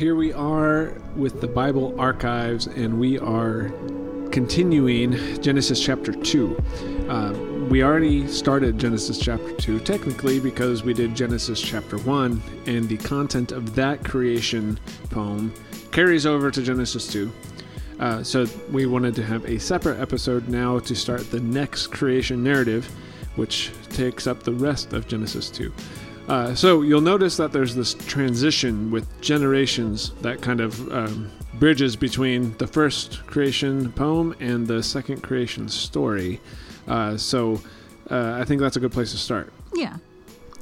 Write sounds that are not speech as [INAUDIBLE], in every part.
Here we are with the Bible archives, and we are continuing Genesis chapter 2. Uh, we already started Genesis chapter 2, technically, because we did Genesis chapter 1, and the content of that creation poem carries over to Genesis 2. Uh, so we wanted to have a separate episode now to start the next creation narrative, which takes up the rest of Genesis 2. Uh, so you'll notice that there's this transition with generations that kind of um, bridges between the first creation poem and the second creation story. Uh, so uh, I think that's a good place to start. Yeah.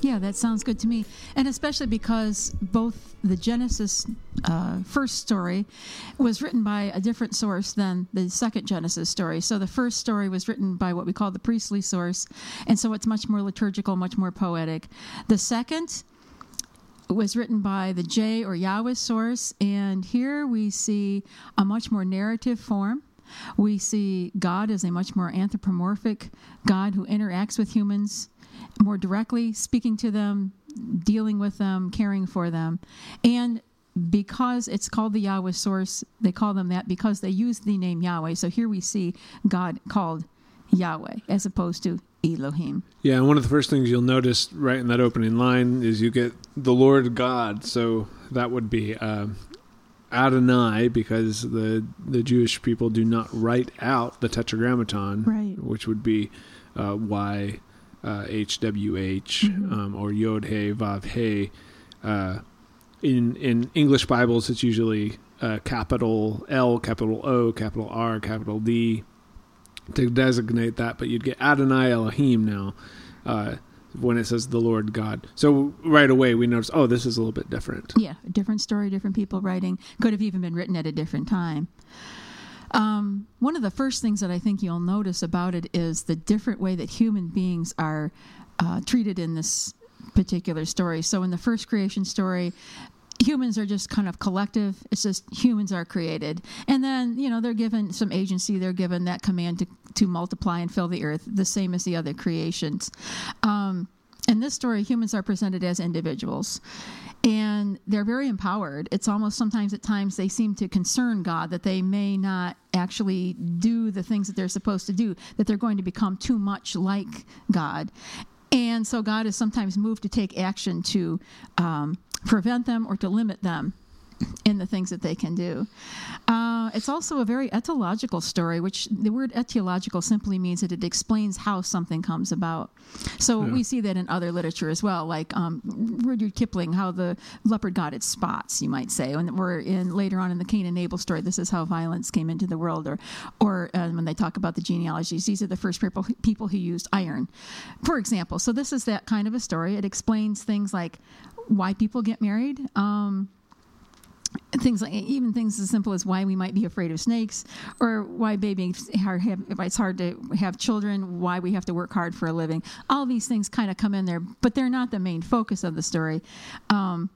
Yeah, that sounds good to me. And especially because both the Genesis uh, first story was written by a different source than the second Genesis story. So the first story was written by what we call the priestly source, and so it's much more liturgical, much more poetic. The second was written by the J or Yahweh source, and here we see a much more narrative form. We see God as a much more anthropomorphic God who interacts with humans more directly, speaking to them, dealing with them, caring for them. And because it's called the Yahweh source, they call them that because they use the name Yahweh. So here we see God called Yahweh as opposed to Elohim. Yeah, and one of the first things you'll notice right in that opening line is you get the Lord God. So that would be uh, Adonai because the the Jewish people do not write out the Tetragrammaton, right. which would be uh, Y uh, HWH Mhm. um, or Yod He Vav He. Uh, in in English Bibles, it's usually uh, capital L, capital O, capital R, capital D to designate that. But you'd get Adonai Elohim now uh, when it says the Lord God. So right away we notice, oh, this is a little bit different. Yeah, different story, different people writing. Could have even been written at a different time. Um, one of the first things that I think you'll notice about it is the different way that human beings are uh, treated in this particular story. So, in the first creation story, humans are just kind of collective. It's just humans are created. And then, you know, they're given some agency, they're given that command to, to multiply and fill the earth, the same as the other creations. Um, in this story, humans are presented as individuals and they're very empowered. It's almost sometimes at times they seem to concern God that they may not actually do the things that they're supposed to do, that they're going to become too much like God. And so God is sometimes moved to take action to um, prevent them or to limit them in the things that they can do. Uh, it's also a very etiological story, which the word etiological simply means that it explains how something comes about. So Yeah. we see that in other literature as well, like um, Rudyard Kipling, how the leopard got its spots, you might say. And we're in later on in the Cain and Abel story, this is how violence came into the world, or or uh, when they talk about the genealogies, these are the first people people who used iron, for example. So this is that kind of a story. It explains things like why people get married. Um, things like even things as simple as why we might be afraid of snakes or why are it's hard to have children why we have to work hard for a living. All these things kind of come in there but they're not the main focus of the story. Um,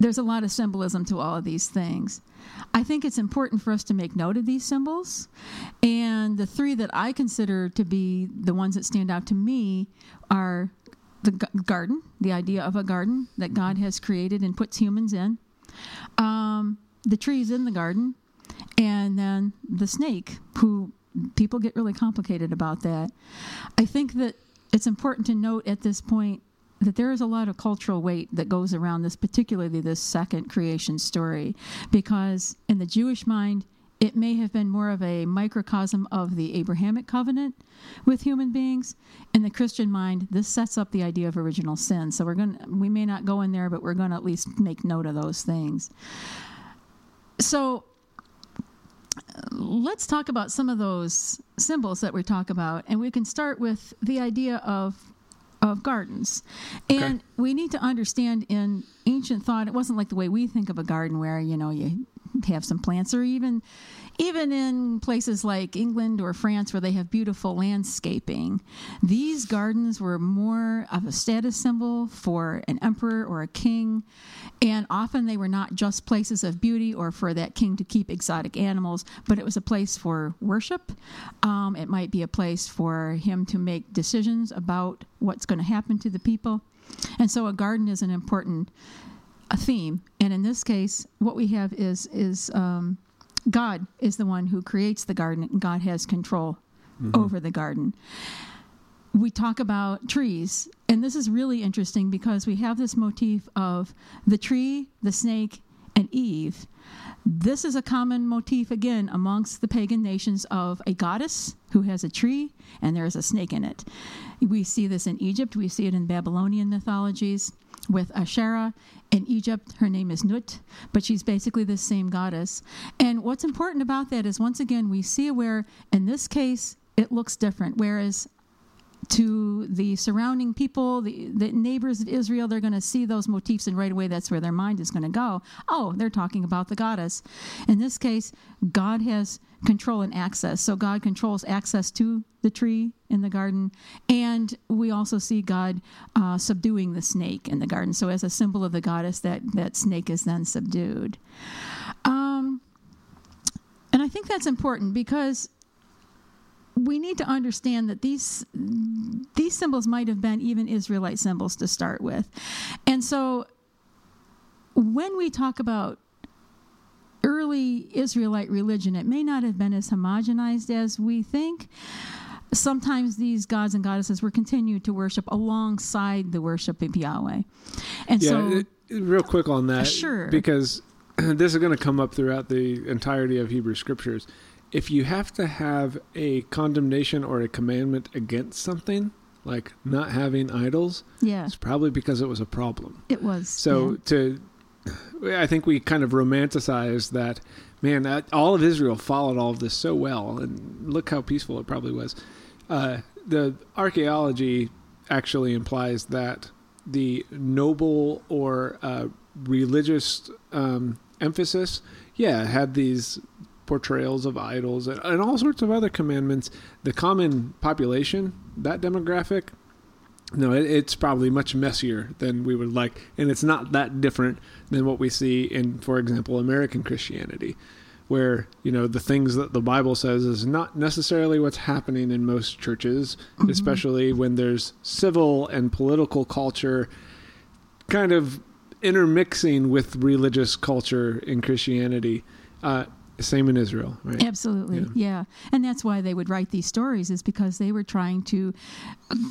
there's a lot of symbolism to all of these things. I think it's important for us to make note of these symbols and the three that i consider to be the ones that stand out to me are the garden the idea of a garden that god has created and puts humans in um, the trees in the garden, and then the snake, who people get really complicated about that. I think that it's important to note at this point that there is a lot of cultural weight that goes around this, particularly this second creation story, because in the Jewish mind, it may have been more of a microcosm of the Abrahamic covenant with human beings. In the Christian mind, this sets up the idea of original sin. So we're going we may not go in there, but we're going to at least make note of those things. So let's talk about some of those symbols that we talk about, and we can start with the idea of of gardens. And we need to understand in ancient thought, it wasn't like the way we think of a garden where, you know, you have some plants or even even in places like England or France where they have beautiful landscaping. These gardens were more of a status symbol for an emperor or a king, and often they were not just places of beauty or for that king to keep exotic animals, but it was a place for worship. Um, it might be a place for him to make decisions about what's going to happen to the people. And so a garden is an important a theme, and in this case, what we have is is um, God is the one who creates the garden. And God has control over the garden. We talk about trees, and this is really interesting because we have this motif of the tree, the snake, and Eve. This is a common motif again amongst the pagan nations of a goddess who has a tree and there is a snake in it. We see this in Egypt, we see it in Babylonian mythologies with Asherah. In Egypt, her name is Nut, but she's basically the same goddess. And what's important about that is once again, we see where in this case it looks different, whereas to the surrounding people, the, the neighbors of Israel, they're going to see those motifs, and right away that's where their mind is going to go. Oh, they're talking about the goddess. In this case, God has control and access. So God controls access to the tree in the garden, and we also see God uh, subduing the snake in the garden. So as a symbol of the goddess, that that snake is then subdued. Um, and I think that's important because we need to understand that these these symbols might have been even Israelite symbols to start with. And so when we talk about early Israelite religion, it may not have been as homogenized as we think. Sometimes these gods and goddesses were continued to worship alongside the worship of Yahweh. And yeah, so it- real quick on that, Sure. because [CLEARS THROAT] this is going to come up throughout the entirety of Hebrew scriptures. If you have to have a condemnation or a commandment against something, like not having idols, yeah, it's probably because it was a problem. it was So yeah. to, I think we kind of romanticize that. Man, that, all of Israel followed all of this so well, and look how peaceful it probably was. Uh, the archaeology actually implies that the noble or uh, religious um, emphasis, yeah, had these portrayals of idols and, and all sorts of other commandments. The common population, that demographic, no, it, it's probably much messier than we would like, and it's not that different than what we see in, for example, American Christianity, where you know the things that the Bible says is not necessarily what's happening in most churches, especially when there's civil and political culture, kind of intermixing with religious culture in Christianity. Uh, same in Israel, right? Absolutely, Yeah. yeah. And that's why they would write these stories, is because they were trying to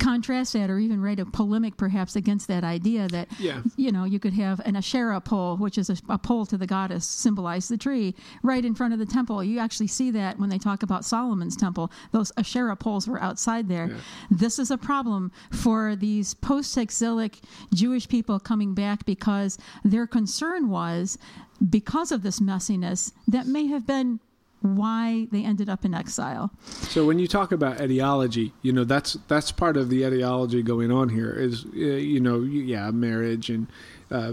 contrast that or even write a polemic perhaps against that idea that, Yeah. you know, you could have an Asherah pole, which is a, a pole to the goddess, symbolize the tree, right in front of the temple. You actually see that when they talk about Solomon's temple. Those Asherah poles were outside there. Yeah. This is a problem for these post exilic Jewish people coming back because their concern was because of this messiness that may have been why they ended up in exile. So when you talk about etiology, you know that's that's part of the etiology going on here. Is uh, you know yeah marriage and uh,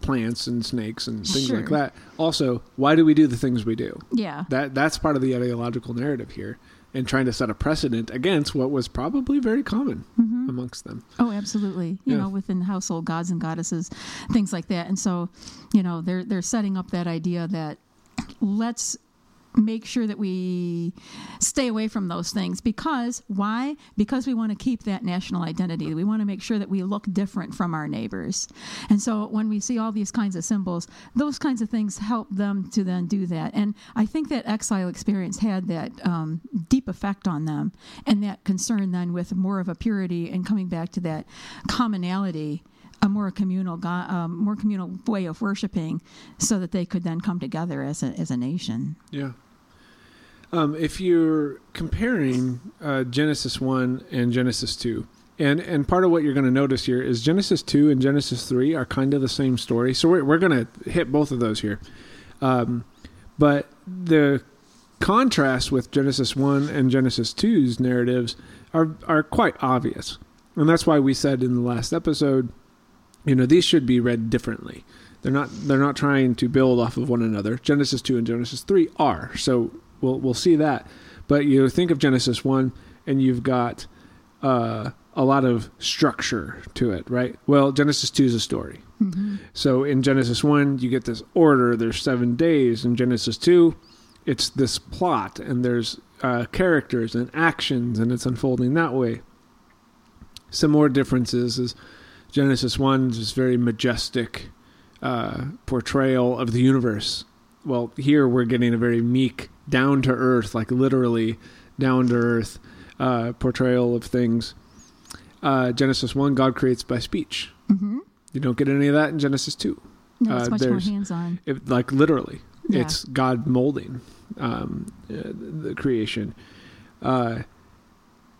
plants and snakes and things like that. Also, why do we do the things we do? Yeah. That that's part of the etiological narrative here, and trying to set a precedent against what was probably very common Mm-hmm. amongst them. Oh, absolutely. You Yeah. know, within household gods and goddesses, things like that. And so, you know, they're they're setting up that idea that let's make sure that we stay away from those things. Because why? Because we want to keep that national identity. We want to make sure that we look different from our neighbors. And so when we see all these kinds of symbols those kinds of things help them to then do that. And i think that exile experience had that um, deep effect on them and that concern then with more of a purity and coming back to that commonality a more communal, go- um, more communal way of worshiping, so that they could then come together as a as a nation. Yeah. Um, if you're comparing uh, Genesis one and Genesis two, and and part of what you're going to notice here is Genesis two and Genesis three are kind of the same story. So we're we're going to hit both of those here, um, but the contrast with Genesis one and Genesis 2's narratives are are quite obvious, and that's why we said in the last episode, you know, these should be read differently. They're not they're not trying to build off of one another. Genesis 2 and Genesis 3 are. So we'll we'll see that. But you think of Genesis 1 and you've got uh, a lot of structure to it, right? Well, Genesis 2 is a story. So in Genesis 1, you get this order, there's 7 days. In Genesis 2, it's this plot and there's uh, characters and actions and it's unfolding that way. Some more differences is Genesis 1 is this very majestic uh, portrayal of the universe. Well, here we're getting a very meek, down to earth, like literally down to earth uh, portrayal of things. Uh, Genesis 1, God creates by speech. hmm You don't get any of that in Genesis 2. No, it's Uh, much more hands on. Like literally, Yeah. it's God molding um, uh, the creation. Uh,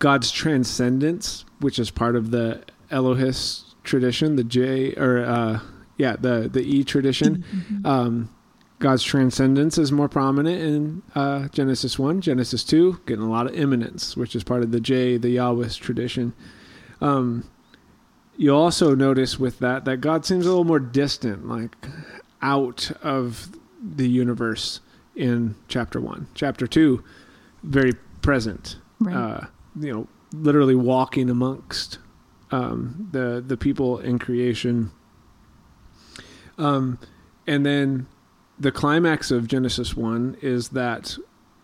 God's transcendence, which is part of the Elohist tradition, the J or uh, yeah, the the E tradition. Mhm. Um, God's transcendence is more prominent in uh, Genesis 1. Genesis 2, getting a lot of immanence, which is part of the J, the Yahwist tradition. Um, you'll also notice with that that God seems a little more distant, like out of the universe in chapter 1. Chapter 2, very present. Right. Uh, you know, literally walking amongst um, the the people in creation. Um, and then the climax of Genesis one is that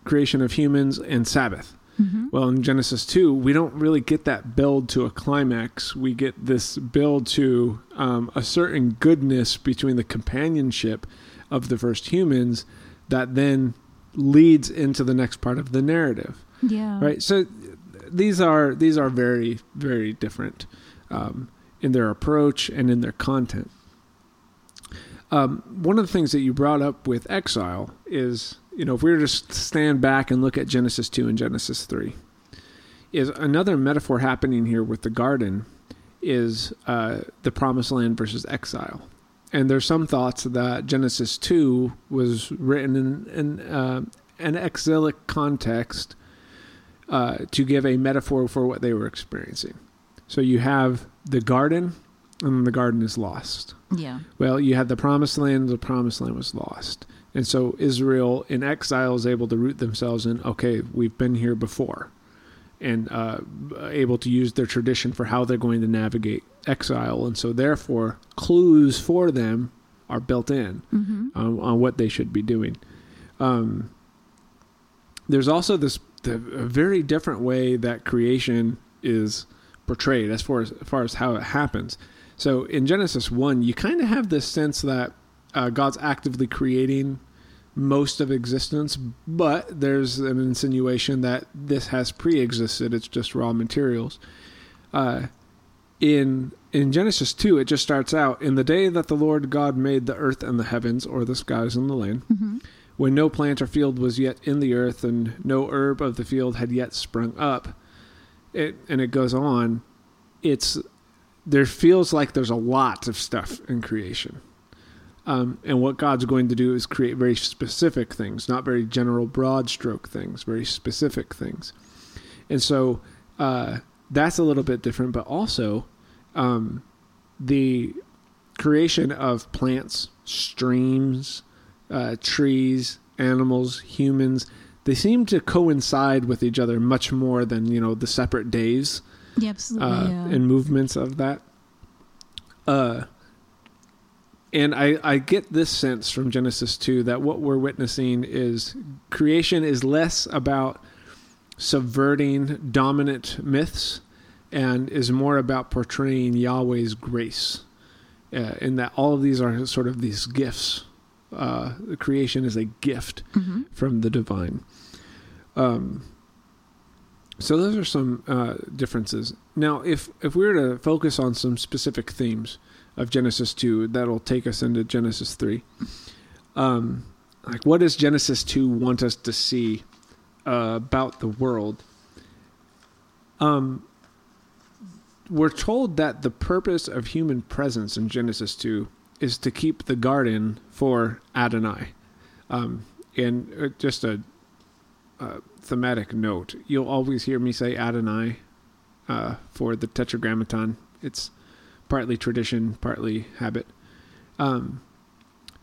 creation of humans and Sabbath. Mhm. Well, in Genesis 2, we don't really get that build to a climax. We get this build to um, a certain goodness between the companionship of the first humans that then leads into the next part of the narrative. yeah. Right? So these are these are very very different um, in their approach and in their content. Um, one of the things that you brought up with exile is, you know, if we were to stand back and look at Genesis 2 and Genesis 3, is another metaphor happening here with the garden is uh, the promised land versus exile. And there's some thoughts that Genesis 2 was written in, in uh, an exilic context uh, to give a metaphor for what they were experiencing. So you have the garden, and the garden is lost. Yeah. Well, you had the promised land, the promised land was lost. And so Israel in exile is able to root themselves in, okay, we've been here before, and uh, able to use their tradition for how they're going to navigate exile. And so, therefore, clues for them are built in hmm on, on what they should be doing. Um, there's also this the, a very different way that creation is portrayed as far as, as far as how it happens. So in Genesis one, you kind of have this sense that uh, God's actively creating most of existence, but there's an insinuation that this has pre-existed. It's just raw materials. Uh, in in Genesis 2 it just starts out in the day that the Lord God made the earth and the heavens or the skies and the land hmm when no plant or field was yet in the earth and no herb of the field had yet sprung up it and it goes on it's there feels like there's a lot of stuff in creation. Um, and what god's going to do is create very specific things not very general broad stroke things very specific things. And so uh, that's a little bit different but also um, the creation of plants streams uh, trees, animals, humans, they seem to coincide with each other much more than you know the separate days Yeah, absolutely. uh, yeah. and movements of that. Uh, and I, I get this sense from Genesis 2 that what we're witnessing is creation is less about subverting dominant myths and is more about portraying Yahweh's grace. Uh, in that all of these are sort of these gifts. Uh, creation is a gift hmm from the divine. Um, so those are some uh, differences. Now, if if we were to focus on some specific themes of Genesis two, that'll take us into Genesis three. Um, like, what does Genesis two want us to see uh, about the world? Um, we're told that the purpose of human presence in Genesis two is to keep the garden for Adonai. Um, and uh, just a, a thematic note, you'll always hear me say Adonai uh, for the Tetragrammaton. It's partly tradition, partly habit. Um,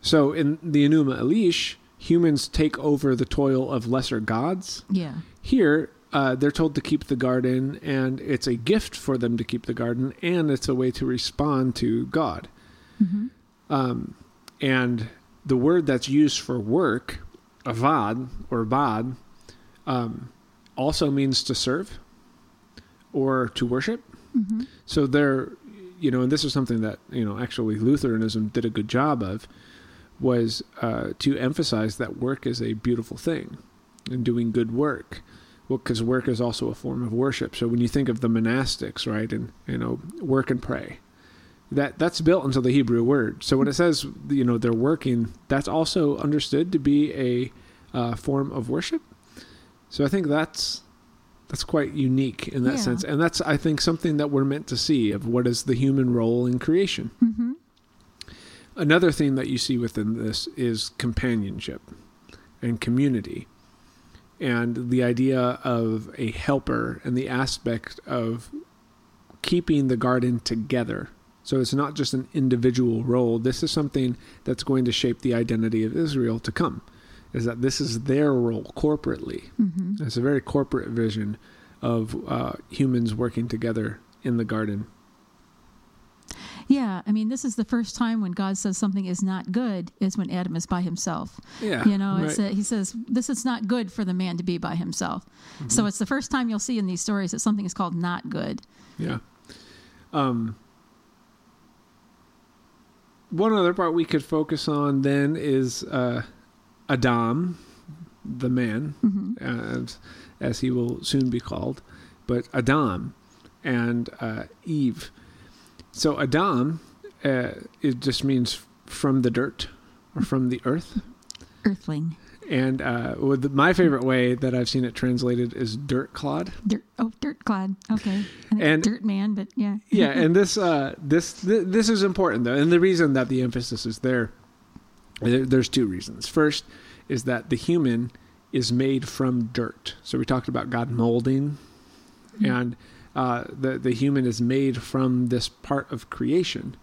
so in the Enuma Elish, humans take over the toil of lesser gods. Yeah. Here, uh, they're told to keep the garden, and it's a gift for them to keep the garden, and it's a way to respond to God. hmm Um, and the word that's used for work, avad or bad, um, also means to serve or to worship. hmm So they're you know, and this is something that you know actually Lutheranism did a good job of, was uh, to emphasize that work is a beautiful thing, and doing good work. Well, because work is also a form of worship. So when you think of the monastics, right, and you know, work and pray, that that's built into the Hebrew word. So when it says you know they're working, that's also understood to be a uh, form of worship. So I think that's that's quite unique in that Yeah. sense, and that's I think something that we're meant to see of what is the human role in creation. hmm Another thing that you see within this is companionship and community, and the idea of a helper and the aspect of keeping the garden together. So it's not just an individual role. This is something that's going to shape the identity of Israel to come. Is that this is their role corporately? hmm It's a very corporate vision of uh, humans working together in the garden. Yeah, I mean, this is the first time when God says something is not good is when Adam is by himself. Yeah, You know, it's right. a, he says this is not good for the man to be by himself. Mm-hmm. So it's the first time you'll see in these stories that something is called not good. Yeah. Um, one other part we could focus on then is uh, Adam, the man, hmm as, as he will soon be called, but Adam and uh, Eve. So Adam, uh, it just means from the dirt or from the earth. Earthling, And uh, with my favorite way that I've seen it translated is dirt clod. dirt. Oh, dirt clod. Okay, And- dirt man, but yeah, [LAUGHS] yeah, and this uh, this th- this is important though, and the reason that the emphasis is there, there, there's two reasons. First is that the human is made from dirt. So we talked about God molding, Mhm. and uh, the the human is made from this part of creation,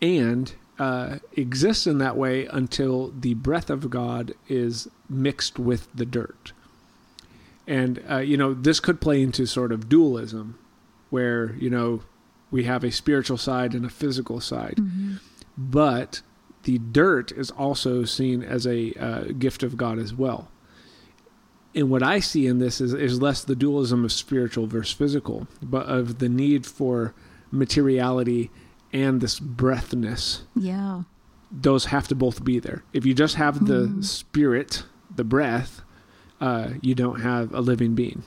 and uh, exists in that way until the breath of God is mixed with the dirt. And uh, you know this could play into sort of dualism, where you know we have a spiritual side and a physical side, Mhm. but the dirt is also seen as a uh, gift of God as well. And what I see in this is, is less the dualism of spiritual versus physical, but of the need for materiality and this breathness. yeah, Those have to both be there. If you just have the Mhm. spirit, the breath, uh, you don't have a living being.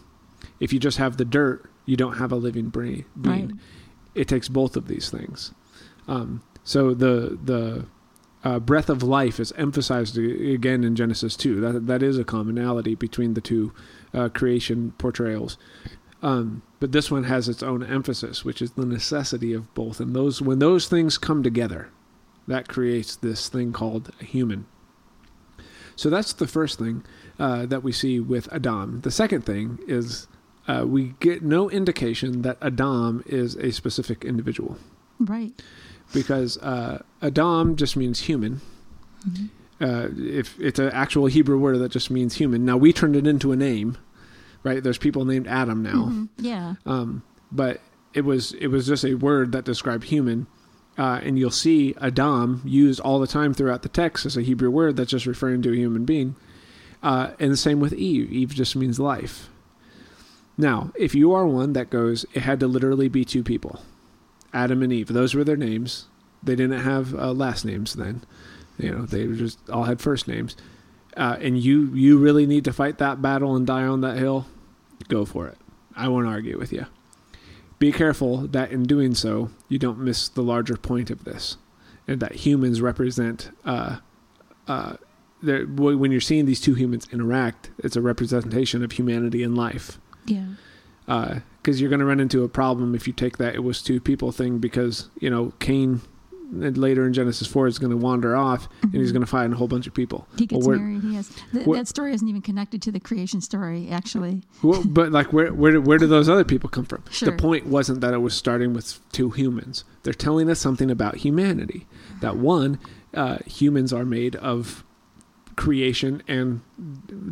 If you just have the dirt, you don't have a living bre- being right. it takes both of these things. Um, so the the uh, breath of life is emphasized again in Genesis two. That that is a commonality between the two uh, creation portrayals. Um, but this one has its own emphasis, which is the necessity of both. And those when those things come together, that creates this thing called a human. So that's the first thing uh, that we see with Adam. The second thing is uh, we get no indication that Adam is a specific individual Right. because uh, Adam just means human. Mhm. Uh, if it's an actual Hebrew word that just means human. Now we turned it into a name, right? There's people named Adam now, Mhm. Yeah. um, but it was it was just a word that described human. Uh, and you'll see Adam used all the time throughout the text as a Hebrew word that's just referring to a human being. Uh, and the same with Eve. Eve just means life. Now, if you are one that goes, it had to literally be two people Adam and Eve. Those were their names. They didn't have uh, last names then. You know, they just all had first names. Uh, and you, you really need to fight that battle and die on that hill, go for it. I won't argue with you. Be careful that in doing so, you don't miss the larger point of this, and that humans represent. Uh, uh, when you're seeing these two humans interact, it's a representation of humanity and life. Yeah. Because you're going to run into a problem if you take that it was two people thing, because you know Cain later in Genesis four is going to wander off and he's Mhm. going to find a whole bunch of people. He gets Well, where- married. He has th- that story isn't even connected to the creation story. Actually, Well, but like, where where do, where do those other people come from? Sure. The point wasn't that it was starting with two humans. They're telling us something about humanity. That one, uh, humans are made of creation and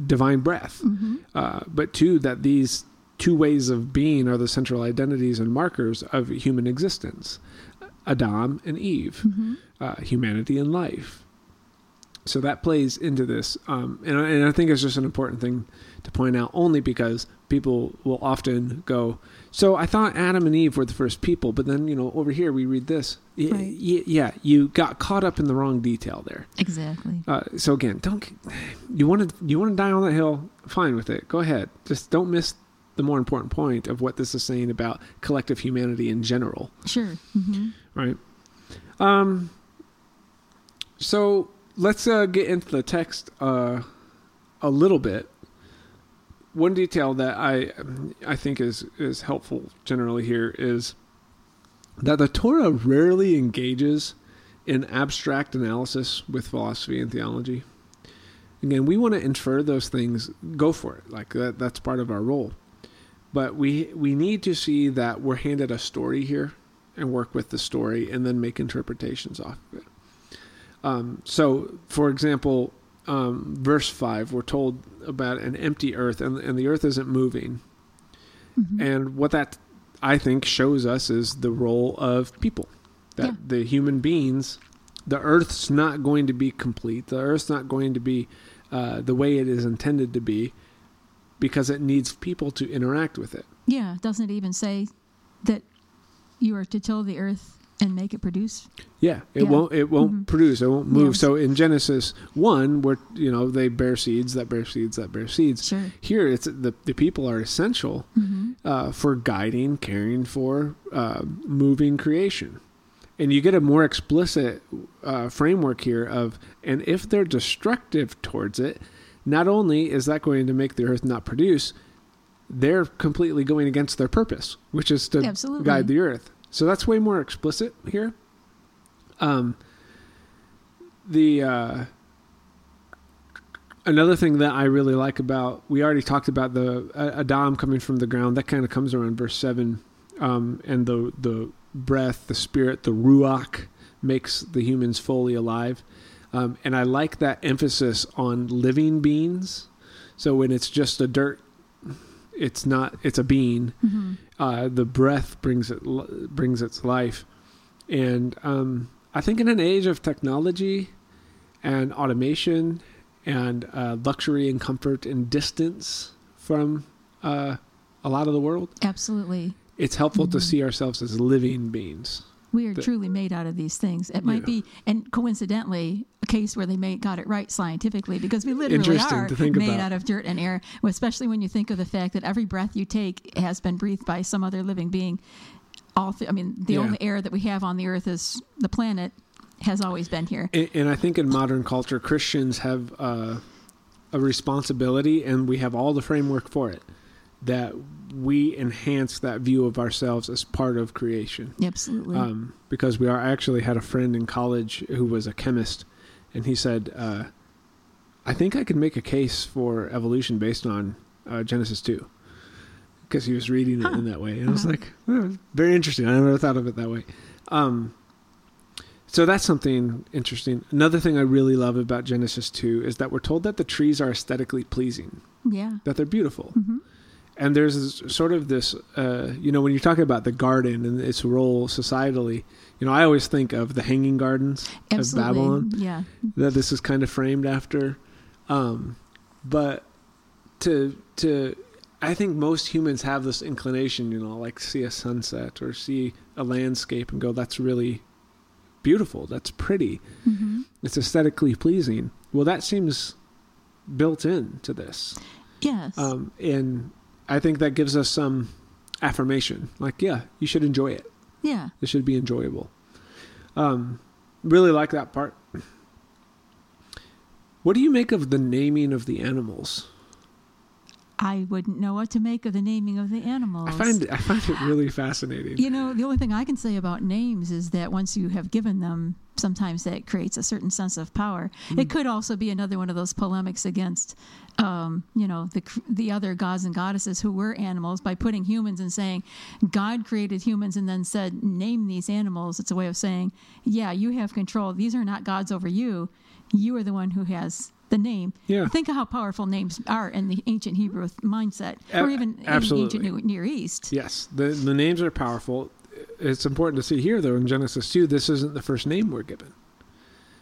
divine breath. hmm Uh, but two, that these two ways of being are the central identities and markers of human existence: Adam and Eve, hmm uh, humanity and life. so that plays into this, um, and, I- and I think it's just an important thing to point out, only because people will often go. So I thought Adam and Eve were the first people, but then you know over here we read this. Y- Right. y- yeah, you got caught up in the wrong detail there. Exactly. Uh, so again, don't you want to you want to die on that hill? Fine with it. Go ahead. Just don't miss the more important point of what this is saying about collective humanity in general, Sure. hmm right? Um. So let's uh, get into the text uh, a little bit. One detail that I I think is is helpful generally here is that the Torah rarely engages in abstract analysis with philosophy and theology. Again, we want to infer those things. Go for it. Like that. That's part of our role. But we we need to see that we're handed a story here, and work with the story, and then make interpretations off of it. Um, so, for example, um, verse five, we're told about an empty earth, and and the earth isn't moving. hmm And what that I think shows us is the role of people. That Yeah. the human beings, the earth's not going to be complete. The earth's not going to be uh, the way it is intended to be because it needs people to interact with it. Yeah. Doesn't it even say that you are to till the earth and make it produce? Yeah, it Yeah. won't it won't Mhm. produce, it won't move. Yeah. So in Genesis 1 where you know they bear seeds that bear seeds that bear seeds. Sure. Here it's the the people are essential hmm uh, for guiding, caring for, uh, moving creation. And you get a more explicit uh, framework here of, and if they're destructive towards it, not only is that going to make the earth not produce, they're completely going against their purpose, which is to Absolutely. guide the earth. So that's way more explicit here. Um, the uh, another thing that I really like about we already talked about the uh, Adam coming from the ground. That kind of comes around verse seven, um, and the the breath, the spirit, the ruach makes the humans fully alive. Um, and I like that emphasis on living beings. So when it's just a dirt, it's not. It's a being. hmm Uh, the breath brings it brings its life, and um, I think in an age of technology and automation and uh, luxury and comfort and distance from uh, a lot of the world, Absolutely. it's helpful to Mhm. see ourselves as living beings. We are The- truly made out of these things. It might Yeah. be, and coincidentally, a case where they made, got it right scientifically because we literally are made about. out of dirt and air. Especially when you think of the fact that every breath you take has been breathed by some other living being. All, th- I mean, the Yeah. only air that we have on the earth is the planet has always been here. And, and I think in modern culture, Christians have uh, a responsibility, and we have all the framework for it, that we enhance that view of ourselves as part of creation. Absolutely. um, because we are I actually had a friend in college who was a chemist, and he said, uh, "I think I could make a case for evolution based on uh, Genesis two, because he was reading it Huh. in that way." And I was Uh-huh. like, "Oh, "Very interesting. I never thought of it that way." Um, so that's something interesting. Another thing I really love about Genesis two is that we're told that the trees are aesthetically pleasing, yeah. that they're beautiful hmm and there's this, sort of this uh, you know when you're talking about the garden and its role societally you know i always think of the hanging gardens Absolutely. of babylon. Yeah. that this is kind of framed after. Um, but to to i think most humans have this inclination you know like see a sunset or see a landscape and go that's really beautiful. That's pretty. Hmm it's aesthetically pleasing. Well that seems built in to this. Yes. um, and I think that gives us some affirmation. Like, yeah, you should enjoy it. yeah. It should be enjoyable. Um, really like that part. What do you make of the naming of the animals? I wouldn't know what to make of the naming of the animals. I find I find it really fascinating. You know, the only thing I can say about names is that once you have given them, sometimes that creates a certain sense of power. Hmm. It could also be another one of those polemics against, um, you know, the the other gods and goddesses who were animals by putting humans and saying God created humans and then said name these animals. It's a way of saying, yeah, you have control. These are not gods over you. You are the one who has the name. Yeah. Think of how powerful names are in the ancient Hebrew mindset, A- or even in absolutely. ancient Near East. Yes, the the names are powerful. It's important to see here, though, in Genesis two, this isn't the first name we're given.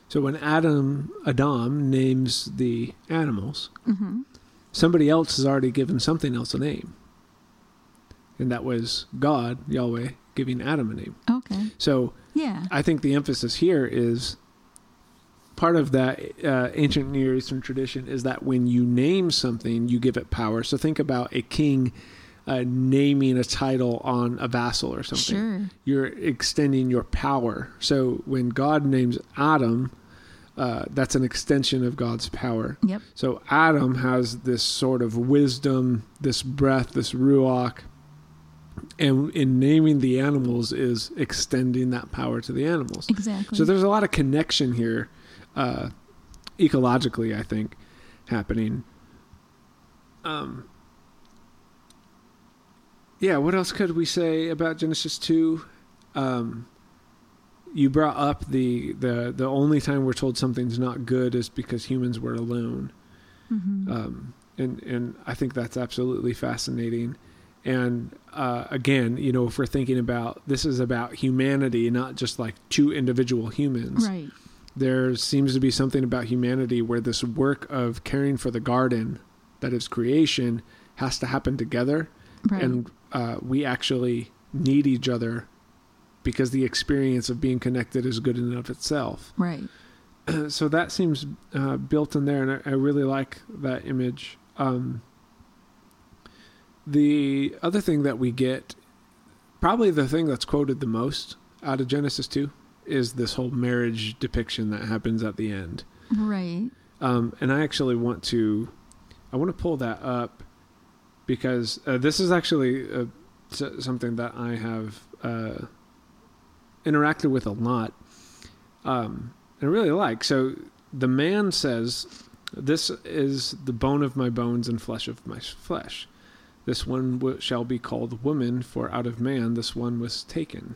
So when Adam Adam names the animals, hmm somebody else has already given something else a name. And that was God, Yahweh, giving Adam a name. Okay. So Yeah. I think the emphasis here is part of that uh, ancient Near Eastern tradition is that when you name something, you give it power. So think about a king uh, naming a title on a vassal or something. Sure. You're extending your power. So when God names Adam, uh, that's an extension of God's power. Yep. So Adam has this sort of wisdom, this breath, this ruach, and in naming the animals is extending that power to the animals. Exactly. So there's a lot of connection here, uh, ecologically, I think, happening. Um, yeah, what else could we say about Genesis two? Um, you brought up the, the the only time we're told something's not good is because humans were alone, hmm um, and and I think that's absolutely fascinating. And uh, again, you know, if we're thinking about this is about humanity, not just like two individual humans right. There seems to be something about humanity where this work of caring for the garden that is creation has to happen together Right. and uh, we actually need each other because the experience of being connected is good in and of itself right. [CLEARS THROAT] so that seems uh, built in there and I, I really like that image um, the other thing that we get probably the thing that's quoted the most out of genesis 2 is this whole marriage depiction that happens at the end. Right. um, and i actually want to i want to pull that up because uh, this is actually uh, something that i have uh, interacted with a lot um, and really like. So the man says this is the bone of my bones and flesh of my flesh. This one w- shall be called woman for out of man this one was taken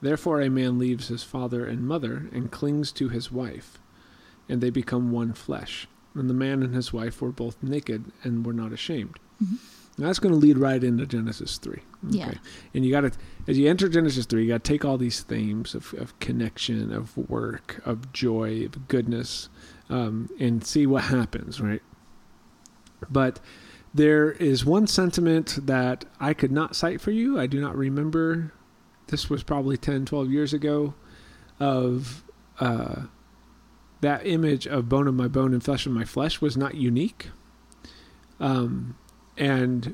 therefore a man leaves his father and mother and clings to his wife and they become one flesh. And the man and his wife were both naked and were not ashamed. Mhm. Now that's going to lead right into genesis 3 Yeah. and you got to as you enter genesis 3 you got to take all these themes of, of connection of work of joy of goodness um, and see what happens right? But there is one sentiment that i could not cite for you. I do not remember this was probably 10 12 years ago of uh, that image of bone of my bone and flesh of my flesh was not unique um, and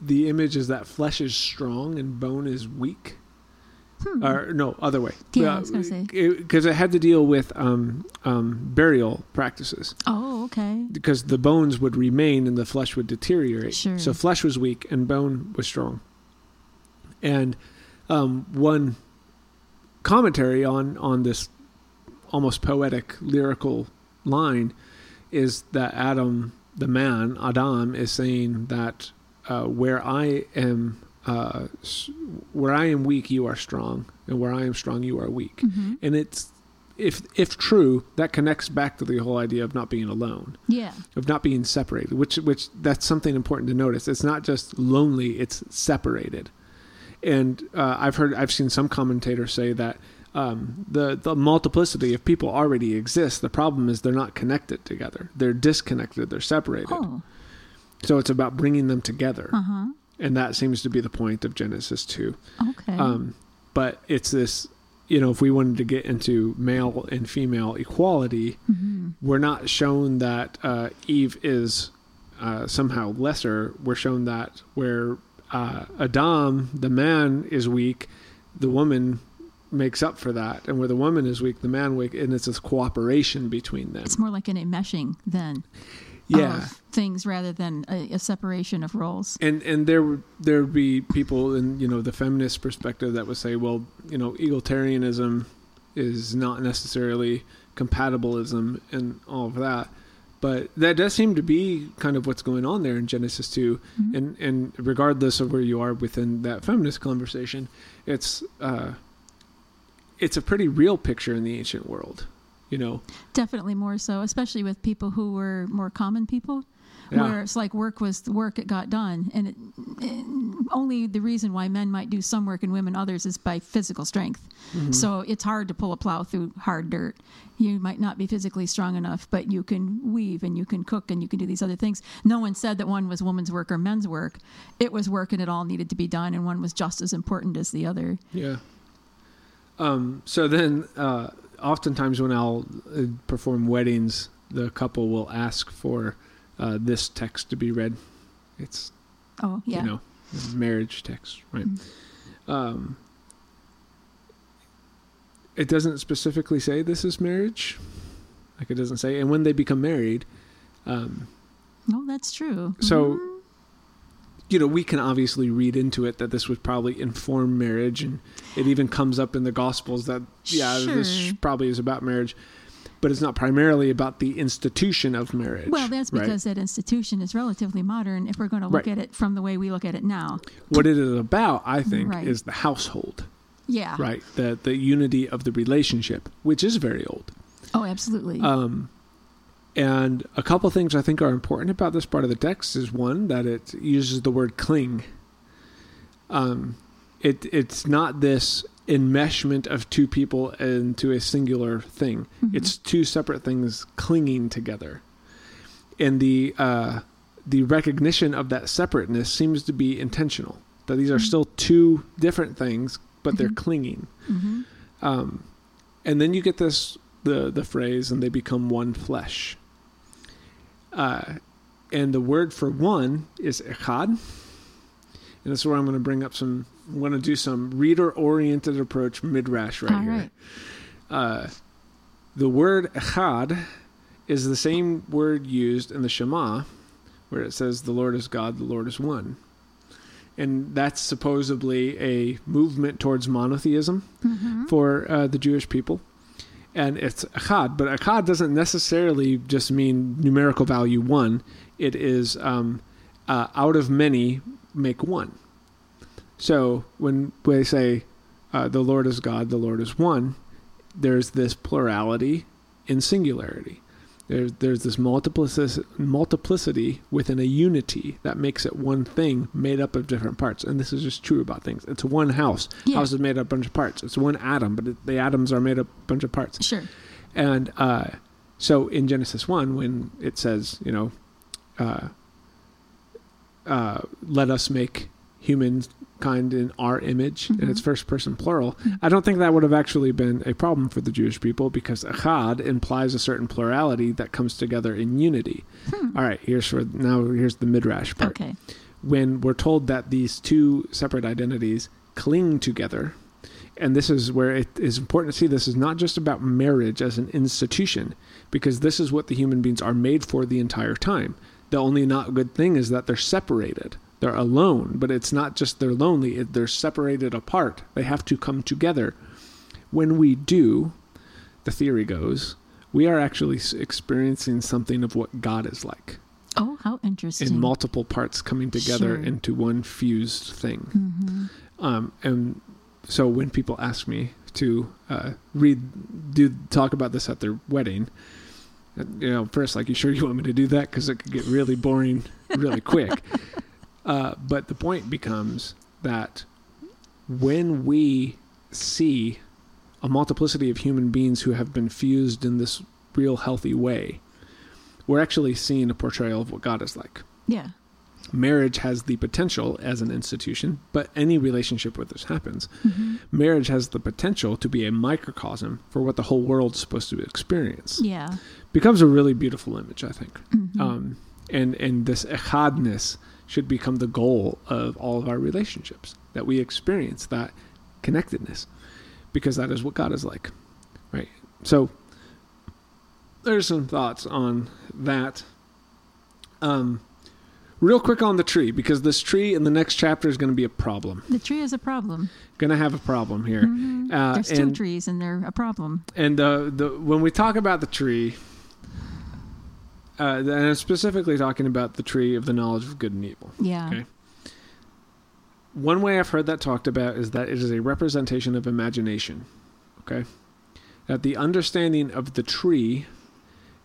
the image is that flesh is strong and bone is weak Hmm. or no other way Yeah, I was gonna say. because it, had to deal with um, um, burial practices oh, okay. because the bones would remain and the flesh would deteriorate Sure. so flesh was weak and bone was strong and um, one commentary on on this almost poetic lyrical line is that Adam the man Adam is saying that uh, where I am uh, where I am weak you are strong and where I am strong you are weak. Hmm and it's if if true that connects back to the whole idea of not being alone Yeah. of not being separated which which that's something important to notice. It's not just lonely it's separated and uh, i've heard i've seen some commentators say that um, the the multiplicity of people already exists the problem is they're not connected together they're disconnected they're separated Oh. so it's about bringing them together Uh huh. and that seems to be the point of genesis 2 Okay. um, but it's this you know if we wanted to get into male and female equality hmm we're not shown that uh, Eve is uh, somehow lesser. We're shown that where uh, Adam, the man, is weak, the woman makes up for that, and where the woman is weak, the man weak, and it's this cooperation between them. It's more like an enmeshing then Yeah, of things rather than a, a separation of roles. and and there would there would be people in you know the feminist perspective that would say, well, you know, egalitarianism is not necessarily compatibilism and all of that. But that does seem to be kind of what's going on there in Genesis 2. Mhm. And and regardless of where you are within that feminist conversation, it's uh, it's a pretty real picture in the ancient world. You know, Definitely more so, especially with people who were more common people Yeah. where it's like work was the work it got done, and it, it- only the reason why men might do some work and women others is by physical strength. Mm-hmm. So it's hard to pull a plow through hard dirt. You might not be physically strong enough, but you can weave and you can cook and you can do these other things. No one said that one was woman's work or men's work. It was work and it all needed to be done, and one was just as important as the other. Yeah. Um, so then, uh, oftentimes when I'll uh, perform weddings, the couple will ask for uh, this text to be read. It's Oh, yeah. you know marriage text, right? Um, it doesn't specifically say this is marriage, like it doesn't say. And when they become married, um, Oh, that's true. so you know we can obviously read into it that this would probably inform marriage and it even comes up in the gospels that yeah this probably is about marriage but it's not primarily about the institution of marriage Well, that's right? because that institution is relatively modern if we're going to look Right. at it from the way we look at it now. what it is about i think Right. is the household Yeah. right the the unity of the relationship which is very old Oh, absolutely. Um, and a couple things I think are important about this part of the text is one that it uses the word cling. Um, it it's not this enmeshment of two people into a singular thing. It's two separate things clinging together, and the uh, the recognition of that separateness seems to be intentional. That these are still two different things, but they're clinging. hmm Um, and then you get this the the phrase, and they become one flesh. Uh, and the word for one is echad, and this is where I'm going to bring up some. I'm going to do some reader-oriented approach midrash right All here. right. Uh, the word echad is the same word used in the Shema, where it says, "The Lord is God, the Lord is one," and that's supposedly a movement towards monotheism hmm for uh, the Jewish people. And it's echad, but echad doesn't necessarily just mean numerical value one. It is um, uh, out of many make one. So when we say uh, the Lord is God, the Lord is one, there's this plurality in singularity. There's there's this multiplicity, multiplicity within a unity that makes it one thing made up of different parts. And this is just true about things. It's one house. Yeah. House is made up of a bunch of parts. It's one atom, but it, the atoms are made up of a bunch of parts. Sure. And uh, so in Genesis 1, when it says, you know, uh, uh, let us make humankind in our image, and it's mm-hmm. first person plural, mm. I don't think that would have actually been a problem for the Jewish people because echad implies a certain plurality that comes together in unity. Hmm. All right, here's for now. Here's the midrash part Okay. when we're told that these two separate identities cling together. And this is where it is important to see this is not just about marriage as an institution, because this is what the human beings are made for the entire time. The only not good thing is that they're separated. They're alone, but it's not just they're lonely, it- they're separated apart. They have to come together. When we do, the theory goes, we are actually experiencing something of what God is like Oh, how interesting. in multiple parts coming together Sure. into one fused thing. hmm Um, and so when people ask me to uh, read, do talk about this at their wedding, uh, you know, first, like, you sure you want me to do that? Because it could get really boring really quick. Uh, but the point becomes that when we see a multiplicity of human beings who have been fused in this real healthy way, we're actually seeing a portrayal of what God is like Yeah. marriage has the potential as an institution, but any relationship where this happens, hmm marriage has the potential to be a microcosm for what the whole world's supposed to experience. Yeah. Becomes a really beautiful image, I think. Mhm. Um, and and this echadness should become the goal of all of our relationships that we experience that connectedness because that is what God is like, right? So there's some thoughts on that. Um, real quick on the tree because this tree in the next chapter is going to be a problem. the tree is a problem. Going to have a problem here. Mhm. Uh, There's two trees and they're a problem. and uh, the when we talk about the tree, uh, and I'm specifically talking about the tree of the knowledge of good and evil. Yeah. Okay. One way I've heard that talked about is that it is a representation of imagination. Okay, that the understanding of the tree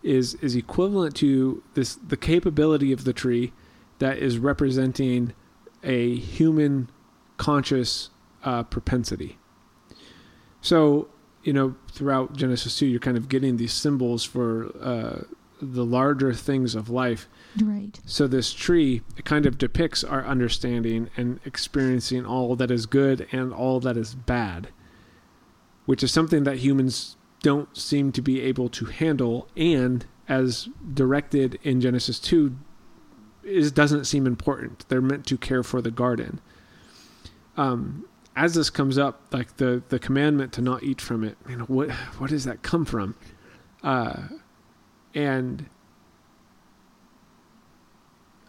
is is equivalent to this the capability of the tree that is representing a human conscious uh, propensity. So you know throughout Genesis two, you're kind of getting these symbols for uh, the larger things of life. Right. So this tree it kind of depicts our understanding and experiencing all that is good and all that is bad, which is something that humans don't seem to be able to handle and as directed in Genesis 2 is doesn't seem important. They're meant to care for the garden. Um, as this comes up, like the the commandment to not eat from it, you know, what what does that come from? Uh, and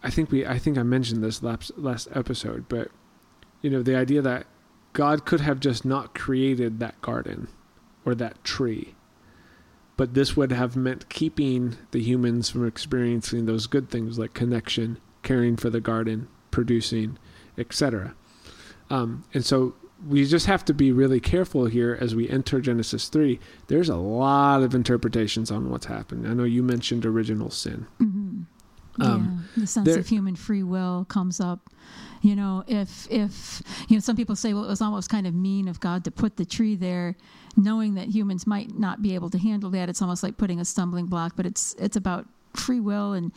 I think we I think I mentioned this last last episode, but you know, the idea that God could have just not created that garden or that tree. But this would have meant keeping the humans from experiencing those good things like connection, caring for the garden, producing, etc. Um, and so we just have to be really careful here as we enter Genesis 3. There's a lot of interpretations on what's happened. I know you mentioned original sin. Mm-hmm. Um, yeah, the sense there- of human free will comes up. You know, if if you know, some people say, well, it was almost kind of mean of God to put the tree there, knowing that humans might not be able to handle that. It's almost like putting a stumbling block. But it's it's about free will and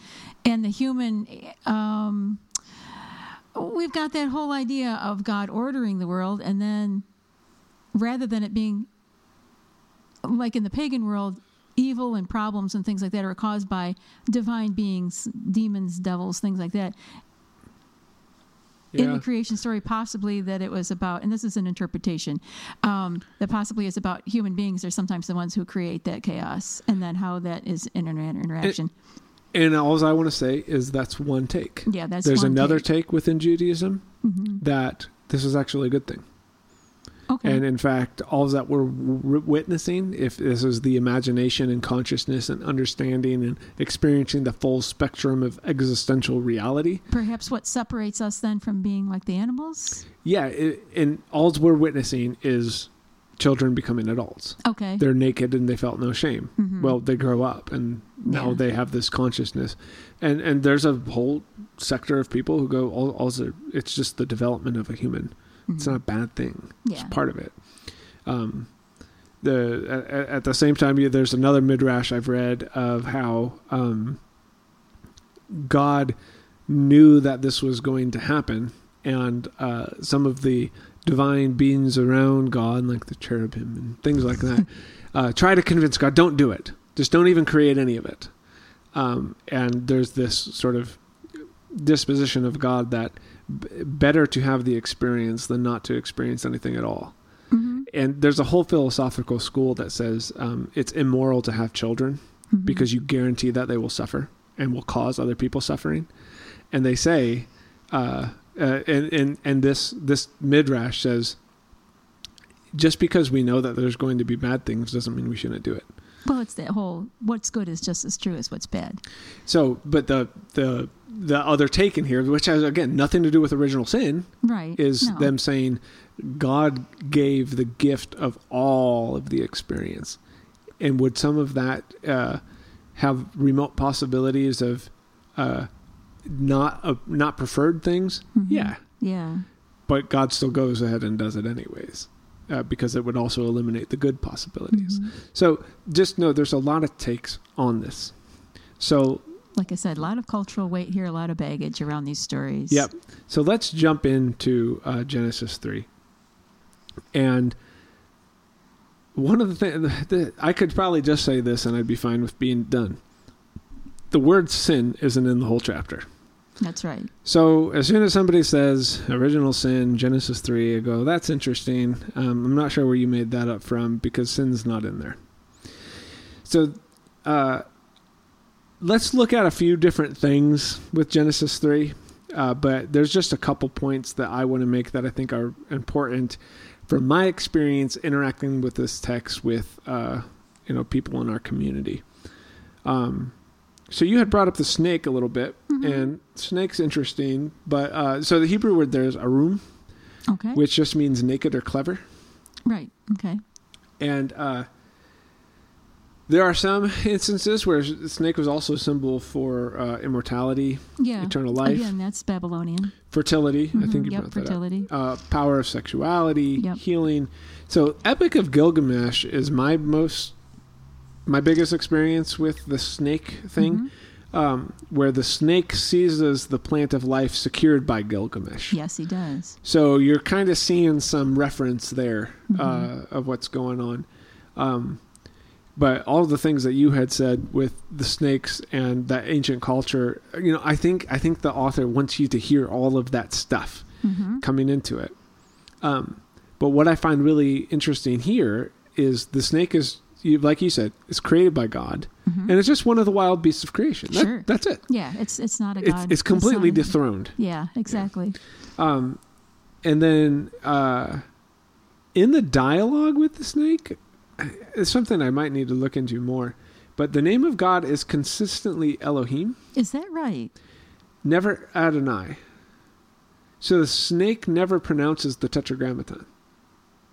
and the human. Um, we've got that whole idea of God ordering the world, and then rather than it being like in the pagan world, evil and problems and things like that are caused by divine beings, demons, devils, things like that. In the creation story, possibly that it was about, and this is an interpretation, um, that possibly is about human beings are sometimes the ones who create that chaos, and then how that is in an interaction. And all I want to say is that's one take. yeah, that's There's another take. take within Judaism Mhm. that this is actually a good thing. Okay. And in fact, all that we're w- witnessing, if this is the imagination and consciousness and understanding and experiencing the full spectrum of existential reality, Perhaps what separates us then from being like the animals? yeah, it, and all we're witnessing is children becoming adults. Okay. They're naked and they felt no shame. Mhm. Well, they grow up and now Yeah. they have this consciousness, and and there's a whole sector of people who go, all, all it's just the development of a human. It's Mhm. not a bad thing. It's Yeah. part of it. Um, the at, at the same time, you- there's another midrash I've read of how um, God knew that this was going to happen, and uh, some of the divine beings around God, like the cherubim and things like that, [LAUGHS] uh, try to convince God, "Don't do it. Just don't even create any of it." Um, and there's this sort of disposition of God that b- better to have the experience than not to experience anything at all. Mhm. And there's a whole philosophical school that says um, it's immoral to have children Mhm. because you guarantee that they will suffer and will cause other people suffering. And they say, uh, uh, and, and and this this midrash says, just because we know that there's going to be bad things doesn't mean we shouldn't do it. Well, it's that whole what's good is just as true as what's bad. So, but the the the other take in here, which has again nothing to do with original sin, Right. is No. them saying God gave the gift of all of the experience, and would some of that uh, have remote possibilities of uh, not uh, not preferred things? Mhm. Yeah, Yeah. but God still goes ahead and does it anyways. Uh, because it would also eliminate the good possibilities. Mhm. So just know there's a lot of takes on this. So Like I said, a lot of cultural weight here, a lot of baggage around these stories. Yep. So let's jump into uh, Genesis 3. And one of the things, I could probably just say this and I'd be fine with being done. The word sin isn't in the whole chapter. That's right. So as soon as somebody says original sin, Genesis 3, I go, that's interesting. Um, I'm not sure where you made that up from because sin's not in there. So uh, let's look at a few different things with Genesis 3. Uh, but there's just a couple points that I want to make that I think are important from my experience interacting with this text with uh, you know people in our community. Um, so you had brought up the snake a little bit, Mhm. and snake's interesting. But uh, so the Hebrew word there is arum, Okay. which just means naked or clever. right. Okay. And uh, There are some instances where the snake was also a symbol for uh, immortality, Yeah. eternal life, Again, that's Babylonian. fertility. I think Mhm, you yep, brought that up. fertility. Uh, power of sexuality, Yep. healing. So, Epic of Gilgamesh is my most, my biggest experience with the snake thing, Mhm. um, where the snake seizes the plant of life secured by Gilgamesh. Yes, he does. So you're kind of seeing some reference there Mhm. uh, of what's going on. Um, but all the things that you had said with the snakes and that ancient culture, you know, I think I think the author wants you to hear all of that stuff hmm coming into it. Um, but what I find really interesting here is the snake is, you- like you said, it's created by God, hmm and it's just one of the wild beasts of creation. That- Sure. that's it. Yeah, it's it's not a god. it's completely It's a- dethroned. Yeah, exactly. Um, and then uh, in the dialogue with the snake, it's something I might need to look into more. But the name of God is consistently Elohim, Is that right? never Adonai. So the snake never pronounces the tetragrammaton.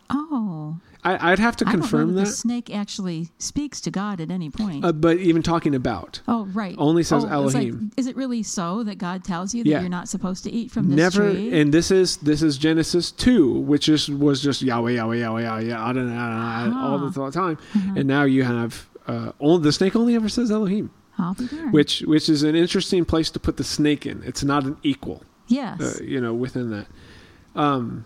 Oh, I, I'd have to I confirm that the snake actually speaks to God at any point. Uh, but even talking about oh, right. only says oh, it's like- Elohim. is it really so that God tells you that Yeah. you're not supposed to eat from this never, tree? and this is this is Genesis two, which is was just Yahweh, Yahweh, Yahweh, Yahweh, Adonai, Adonai, all the time. Uh-huh. And now you have uh, only, the snake only ever says Elohim. Which which is an interesting place to put the snake in. It's not an equal, yes. uh, you know, within that. Um,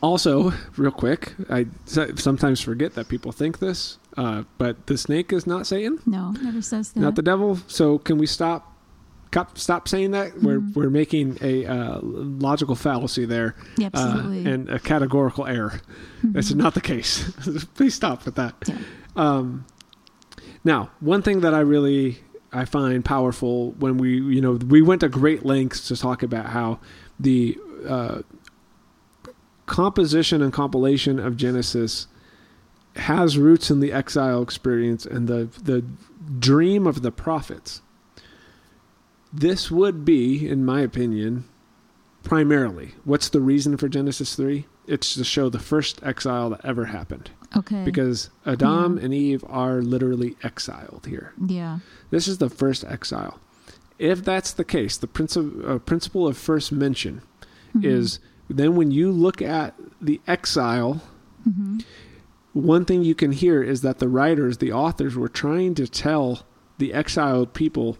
also, real quick, I sometimes forget that people think this, uh, but the snake is not Satan, no, never says that. not the devil. So can we stop? Stop saying that. We're Mhm. we're making a uh, logical fallacy there, Yeah, uh, absolutely. and a categorical error. Mhm. That's not the case. [LAUGHS] Please stop with that. Yeah. Um, now, one thing that I really I find powerful when we you know we went to great lengths to talk about how the uh, composition and compilation of Genesis has roots in the exile experience and the the dream of the prophets. This would be, in my opinion, primarily. What's the reason for Genesis 3? It's to show the first exile that ever happened. okay. Because Adam Yeah. and Eve are literally exiled here. yeah. This is the first exile. If that's the case, the princi- uh, principle of first mention Mhm. is then when you look at the exile, Mhm. one thing you can hear is that the writers, the authors, were trying to tell the exiled people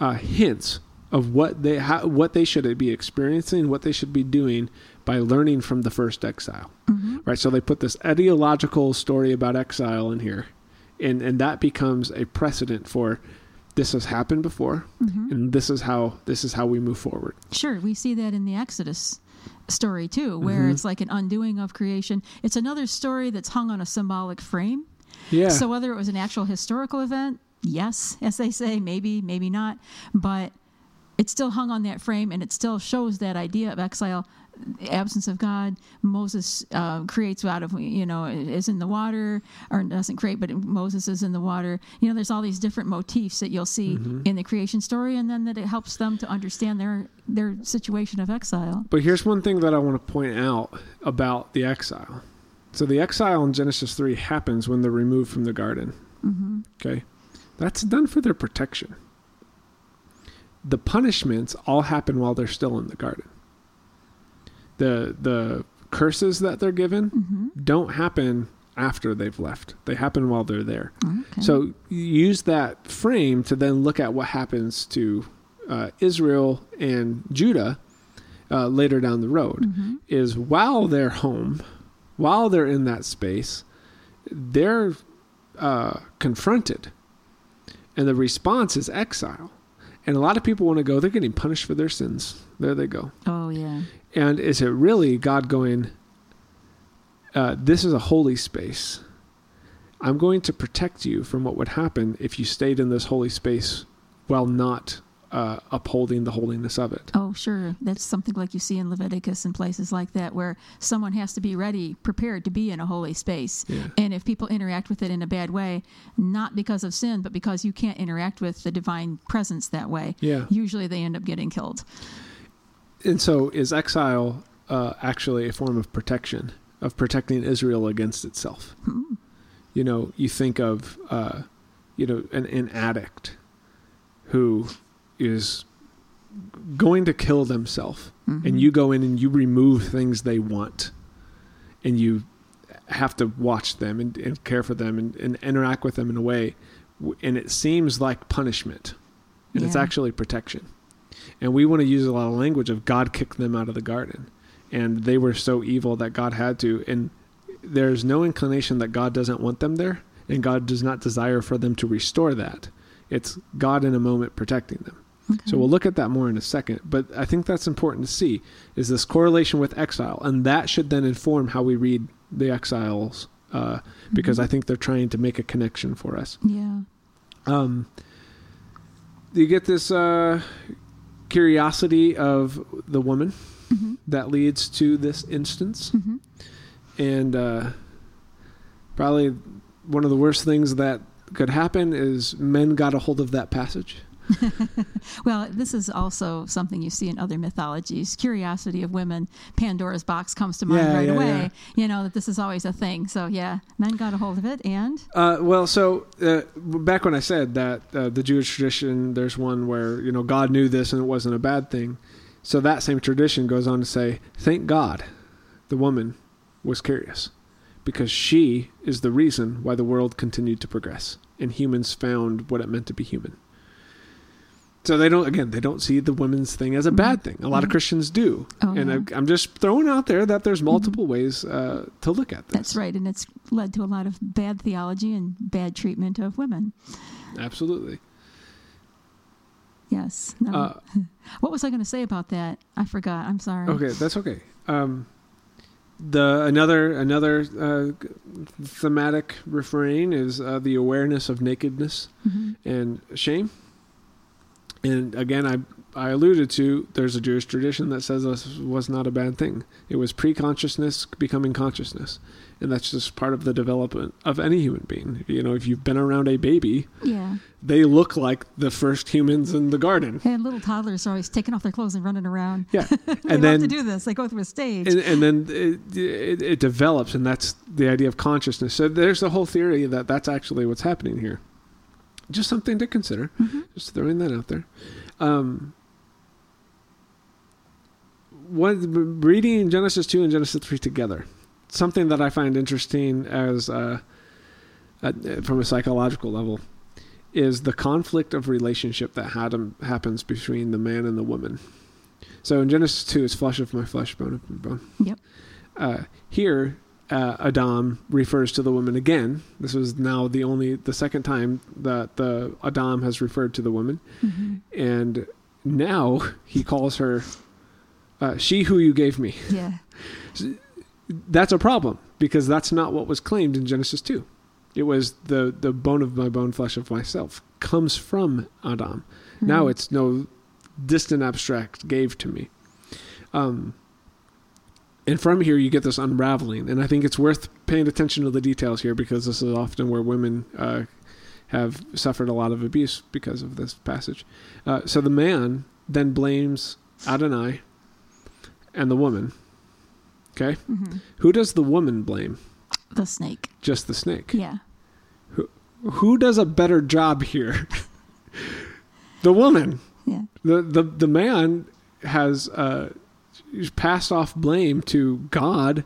uh, hints of what they ha- what they should be experiencing, what they should be doing by learning from the first exile. Mhm. Right, so they put this ideological story about exile in here, and and that becomes a precedent for this has happened before, Mhm. and this is how this is how we move forward. Sure, we see that in the Exodus story too, where Mhm. it's like an undoing of creation. It's another story that's hung on a symbolic frame. Yeah, So whether it was an actual historical event, yes, as they say, maybe, maybe not, but it still hung on that frame, and it still shows that idea of exile, absence of God. Moses uh, creates out of you know is in the water, or doesn't create, but Moses is in the water. You know, there's all these different motifs that you'll see Mm-hmm. in the creation story, and then that it helps them to understand their their situation of exile. But here's one thing that I want to point out about the exile. So the exile in Genesis 3 happens when they're removed from the garden. hmm Okay? That's done for their protection. The punishments all happen while they're still in the garden. The the curses that they're given hmm don't happen after they've left. They happen while they're there. Okay. So use that frame to then look at what happens to uh, Israel and Judah uh, later down the road. Mhm. Is while they're home, while they're in that space, they're uh, confronted, and the response is exile. And a lot of people want to go. They're getting punished for their sins. There they go. Oh yeah. And is it really God going, uh, this is a holy space. I'm going to protect you from what would happen if you stayed in this holy space while not uh, upholding the holiness of it. Oh, sure. That's something like you see in Leviticus and places like that, where someone has to be ready, prepared to be in a holy space. Yeah. And if people interact with it in a bad way, not because of sin, but because you can't interact with the divine presence that way, Yeah. usually they end up getting killed. And so is exile uh, actually a form of protection, of protecting Israel against itself? Hmm. you know, you think of, uh, you know, an, an addict who is going to kill themselves, Mhm. and you go in and you remove things they want, and you have to watch them and, and care for them and, and interact with them in a way, and it seems like punishment, and it's actually protection. And we want to use a lot of language of God kicked them out of the garden, and they were so evil that God had to. And there's no inclination that God doesn't want them there, and God does not desire for them to restore that. It's God in a moment protecting them. Okay. So we'll look at that more in a second. But I think that's important to see is this correlation with exile, and that should then inform how we read the exiles, uh, because Mhm. I think they're trying to make a connection for us. Yeah. Um, you get this uh, curiosity of the woman hmm that leads to this instance, hmm and uh, probably one of the worst things that could happen is men got a hold of that passage. [LAUGHS] Well, this is also something you see in other mythologies. Curiosity of women, Pandora's box comes to mind Yeah, right yeah, away. yeah. You know that this is always a thing. So yeah, men got a hold of it, and Uh, well, so uh, back when I said that uh, the Jewish tradition, there's one where you know God knew this and it wasn't a bad thing. So that same tradition goes on to say, "Thank God, the woman was curious, because she is the reason why the world continued to progress and humans found what it meant to be human." So they don't again they don't see the women's thing as a bad thing. A lot of Mhm. Christians do, Oh, and yeah. I, I'm just throwing out there that there's multiple ways uh, to look at this. that's right. And it's led to a lot of bad theology and bad treatment of women. Absolutely. Yes. No. Uh, [LAUGHS] what was I going to say about that? I forgot. I'm sorry. Okay, that's okay. Um, the another another uh, thematic refrain is uh, the awareness of nakedness hmm and shame. And again, I I alluded to there's a Jewish tradition that says this was not a bad thing. It was pre-consciousness becoming consciousness, and that's just part of the development of any human being. You know, if you've been around a baby, Yeah. they look like the first humans in the garden. And little toddlers are always taking off their clothes and running around. Yeah, [LAUGHS] they and then to do this. They go through a stage. and, and then it, it, it develops, and that's the idea of consciousness. So there's the whole theory that that's actually what's happening here. Just something to consider. Mhm. Just throwing that out there. Um, what reading Genesis two and Genesis three together, something that I find interesting as uh, uh, from a psychological level, is the conflict of relationship that had, happens between the man and the woman. So in Genesis two, it's flesh of my flesh, bone of my bone. Yep. Uh, here, uh, Adam refers to the woman again. This was now the only the second time that the Adam has referred to the woman, Mhm. and now he calls her uh, "she who you gave me." Yeah. That's a problem because that's not what was claimed in Genesis two. It was the the bone of my bone, flesh of myself comes from Adam. Now Mhm. it's no distant abstract gave to me. Um, and from here you get this unraveling, and I think it's worth paying attention to the details here because this is often where women uh, have suffered a lot of abuse because of this passage. Uh, so the man then blames Adonai and the woman. Okay, Mhm. who does the woman blame? The snake. Just the snake. Yeah. Who does a better job here? [LAUGHS] the woman. Yeah. the the the man has uh passed off blame to God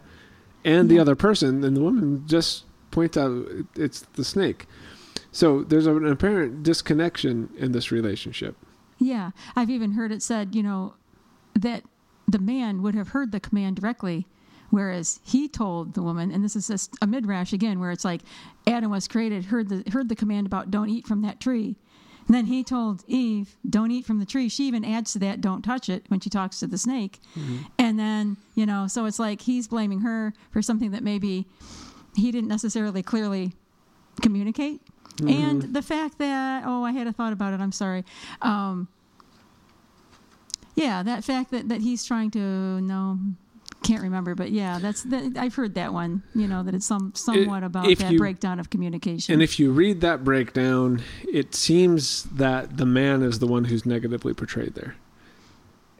and the other person, and the woman just points out it's the snake. So there's an apparent disconnection in this relationship. Yeah. I've even heard it said, you know, that the man would have heard the command directly, whereas he told the woman, and this is just a midrash again, where it's like Adam was created, heard the heard the command about don't eat from that tree. And then he told Eve, don't eat from the tree. She even adds to that, don't touch it when she talks to the snake. And then, you know, so it's like he's blaming her for something that maybe he didn't necessarily clearly communicate. And the fact that, oh, I had a thought about it. I'm sorry. Um, yeah, that fact that, that he's trying to, no, can't remember, but yeah, that's that, I've heard that one. You know that it's some somewhat about if that you- breakdown of communication. And if you read that breakdown, it seems that the man is the one who's negatively portrayed there.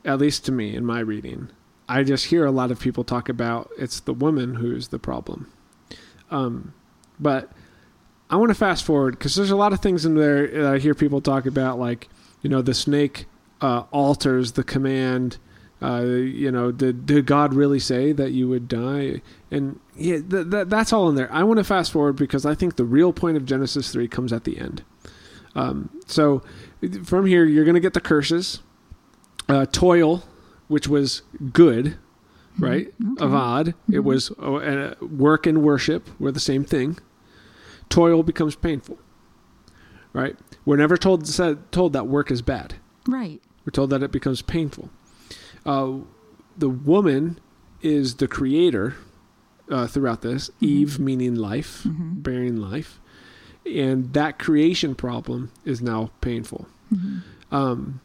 At least to me, in my reading. I just hear a lot of people talk about it's the woman who's the problem. Um, but I want to fast forward because there's a lot of things in there that I hear people talk about, like you know, the snake uh, alters the command. Uh, you know, did did God really say that you would die? And yeah, th- th- that's all in there. I want to fast forward because I think the real point of Genesis three comes at the end. Um, so from here, you're going to get the curses, uh, toil, which was good, right? Okay. Avad, it was uh, work and worship were the same thing. Toil becomes painful, right? We're never told said, told that work is bad. Right. We're told that it becomes painful. Uh, the woman is the creator uh, throughout this. Eve meaning life, Mhm. bearing life, and that creation problem is now painful. Mhm. Um,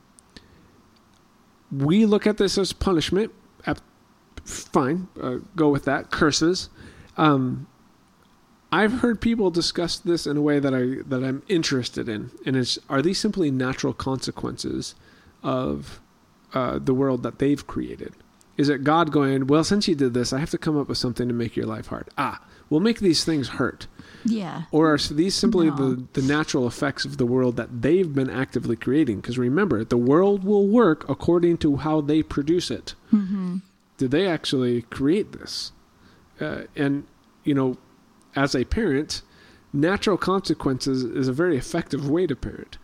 we look at this as punishment. Fine, uh, go with that. Curses. Um, I've heard people discuss this in a way that I that I'm interested in, and it's are these simply natural consequences of uh, the world that they've created? Is it God going, well, since you did this, I have to come up with something to make your life hard? Ah, we'll make these things hurt. Yeah. Or are these simply No. the, the natural effects of the world that they've been actively creating? Because remember, the world will work according to how they produce it. hmm Did they actually create this? Uh, and, you know, as a parent, natural consequences is a very effective way to parent.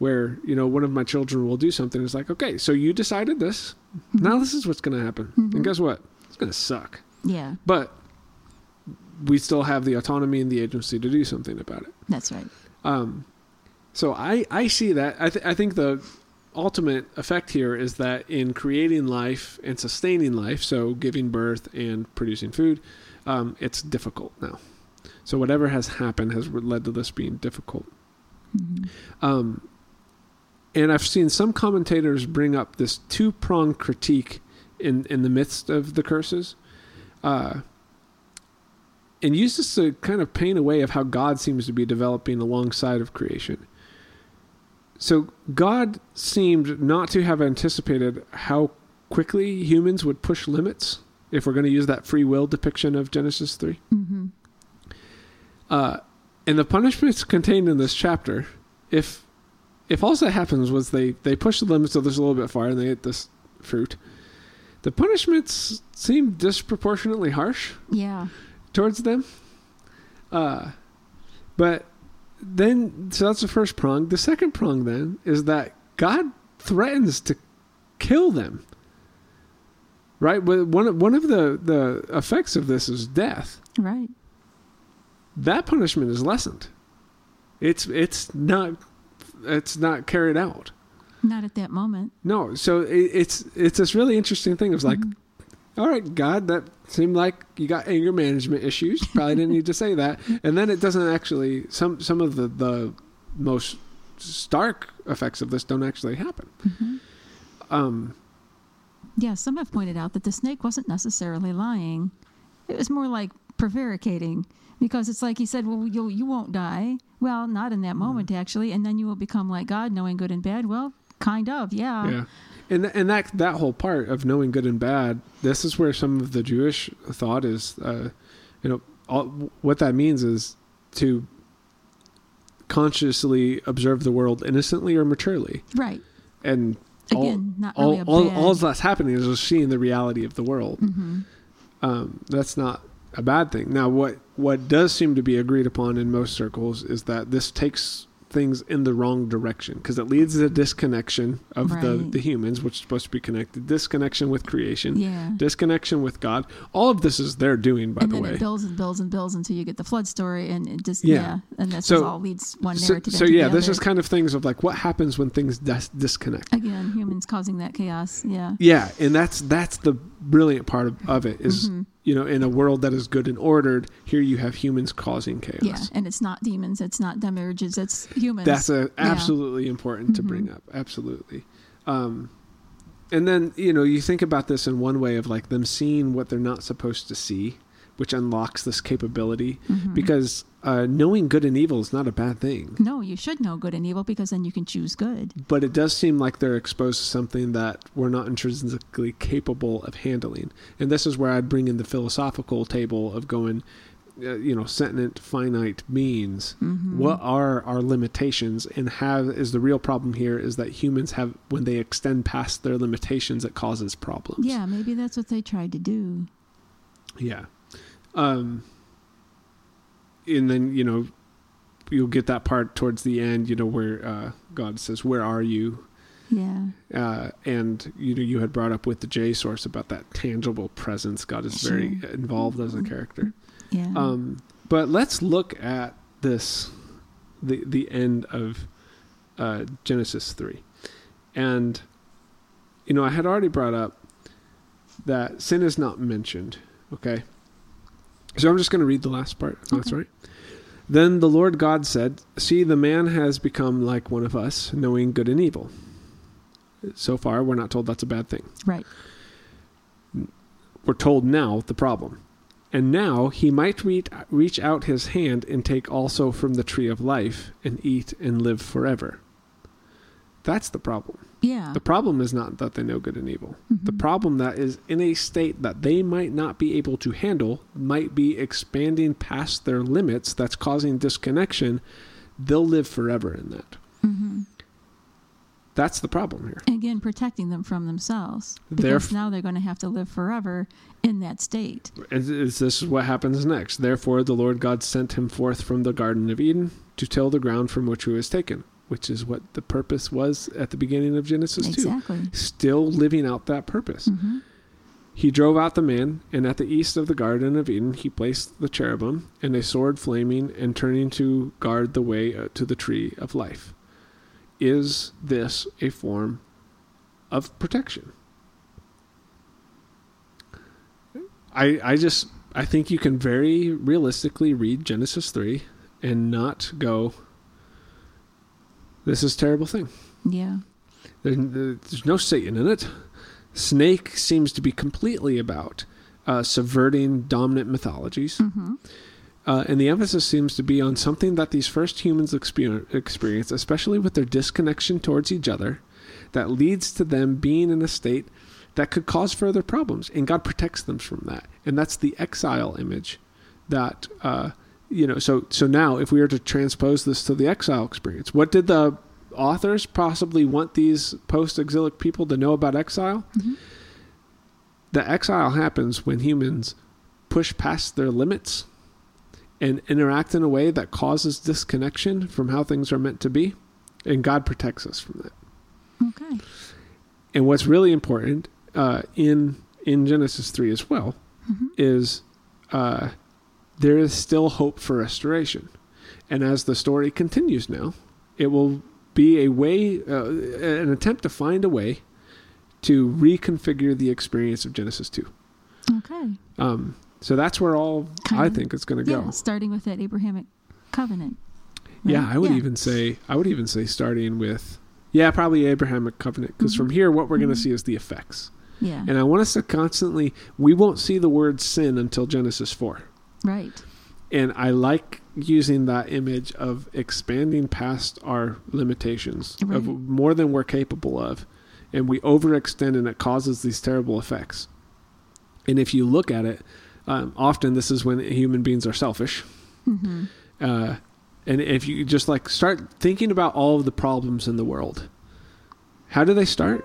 Where, you know, one of my children will do something, it's like, okay, so you decided this. Now this is what's going to happen. And guess what? It's going to suck. Yeah. But we still have the autonomy and the agency to do something about it. That's right. Um, so I, I see that. I, th- I think the ultimate effect here is that in creating life and sustaining life, so giving birth and producing food, um, it's difficult now. So whatever has happened has led to this being difficult. Mhm. Um, and I've seen some commentators bring up this two pronged critique in, in the midst of the curses. Uh, and use this to kind of paint a way of how God seems to be developing alongside of creation. So God seemed not to have anticipated how quickly humans would push limits if we're going to use that free will depiction of Genesis 3. Mhm. Uh, and the punishments contained in this chapter, if if all that happens was they they push the limits of this a little bit far and they get this fruit, the punishments seem disproportionately harsh Yeah. towards them. Uh, but then, so that's the first prong. The second prong then is that God threatens to kill them. Right. But one of- one of the the effects of this is death Right. that punishment is lessened. It's it's not it's not carried out. Not at that moment. No, so it, it's it's this really interesting thing. It's like, Mhm. all right, God, that seemed like you got anger management issues. Probably didn't need to say that. [LAUGHS] And then it doesn't actually some some of the the most stark effects of this don't actually happen. Mhm. Um, Yeah, some have pointed out that the snake wasn't necessarily lying. It was more like prevaricating because it's like he said, "Well, you you won't die." Well, not in that moment actually, and then you will become like God, knowing good and bad. Well, kind of, yeah. yeah. And th- and that that whole part of knowing good and bad, this is where some of the Jewish thought is, uh, you know, all, what that means is to consciously observe the world innocently or maturely, Right. and Again, not all really a all, bad. all that's happening is just seeing the reality of the world. Mhm. Um, that's not a bad thing. Now, what what does seem to be agreed upon in most circles is that this takes things in the wrong direction because it leads to disconnection of the Right. the humans, which is supposed to be connected, disconnection with creation, Yeah. disconnection with God. All of this is their doing, by and the then way. it builds and builds and builds until you get the flood story, and it just Yeah. yeah, and this So- all leads one narrative. so into yeah, the this is kind of things of like what happens when things dis- disconnect. again humans causing that chaos. Yeah. Yeah, and that's that's the brilliant part of, of it is Mhm. You know in a world that is good and ordered, here you have humans causing chaos. Yeah, and it's not demons, it's not demiurges, it's humans. That's a, Yeah. absolutely important to Mhm. bring up. Absolutely. Um, and then you know you think about this in one way of like them seeing what they're not supposed to see, which unlocks this capability Mhm. because uh, knowing good and evil is not a bad thing. no, you should know good and evil because then you can choose good. But it does seem like they're exposed to something that we're not intrinsically capable of handling. And this is where I'd bring in the philosophical table of going, uh, you know sentient finite beings Mhm. what are our limitations and have is the real problem here is that humans have when they extend past their limitations it causes problems Yeah, maybe that's what they tried to do. yeah um and then you know you'll get that part towards the end you know where uh god says where are you Yeah. uh, and you know you had brought up with the J source about that tangible presence. God is very involved as a character. Yeah. Um, but let's look at this, the the end of uh, Genesis three, and you know I had already brought up that sin is not mentioned. Okay, so I'm just going to read the last part. if That's right. Then the Lord God said, "See, the man has become like one of us, knowing good and evil." So far, we're not told that's a bad thing right. we're told now the problem. And now he might reach, reach out his hand and take also from the tree of life and eat and live forever. That's the problem. Yeah. The problem is not that they know good and evil. The Mhm. problem that is in a state that they might not be able to handle, might be expanding past their limits, that's causing disconnection. They'll live forever in that. Mhm. That's the problem here. Again, protecting them from themselves. Because now they're going to have to live forever in that state. And this this is what happens next. Therefore, the Lord God sent him forth from the Garden of Eden to till the ground from which he was taken, which is what the purpose was at the beginning of Genesis 2. Still living out that purpose. hmm He drove out the man, and at the east of the Garden of Eden, he placed the cherubim and a sword flaming and turning to guard the way uh, to the tree of life. Is this a form of protection? I I just I think you can very realistically read Genesis 3 and not go this is a terrible thing. Yeah. There, there's no Satan in it. Snake seems to be completely about uh, subverting dominant mythologies, hmm uh, and the emphasis seems to be on something that these first humans exper- experience, especially with their disconnection towards each other, that leads to them being in a state that could cause further problems, and God protects them from that. And that's the exile image that uh, you know. So so now, if we were to transpose this to the exile experience, what did the authors possibly want these post-exilic people to know about exile? Mhm. The exile happens when humans push past their limits and interact in a way that causes disconnection from how things are meant to be, and God protects us from that. Okay. And what's really important uh, in in Genesis three as well hmm is uh, there is still hope for restoration, and as the story continues now, it will be a way, uh, an attempt to find a way to reconfigure the experience of Genesis two. Okay. Um, so that's where all Kind I of- think it's going to Yeah. go. Starting with that Abrahamic covenant. Yeah. I would Yeah. even say I would even say starting with yeah, probably Abrahamic covenant because from Mhm. here what we're going to see is the effects. Yeah. And I want us to constantly we won't see the word sin until Genesis 4. Right. And I like using that image of expanding past our limitations Right. of more than we're capable of and we overextend and it causes these terrible effects. And if you look at it, um, often this is when human beings are selfish. hmm Uh, and if you just like start thinking about all of the problems in the world, how do they start?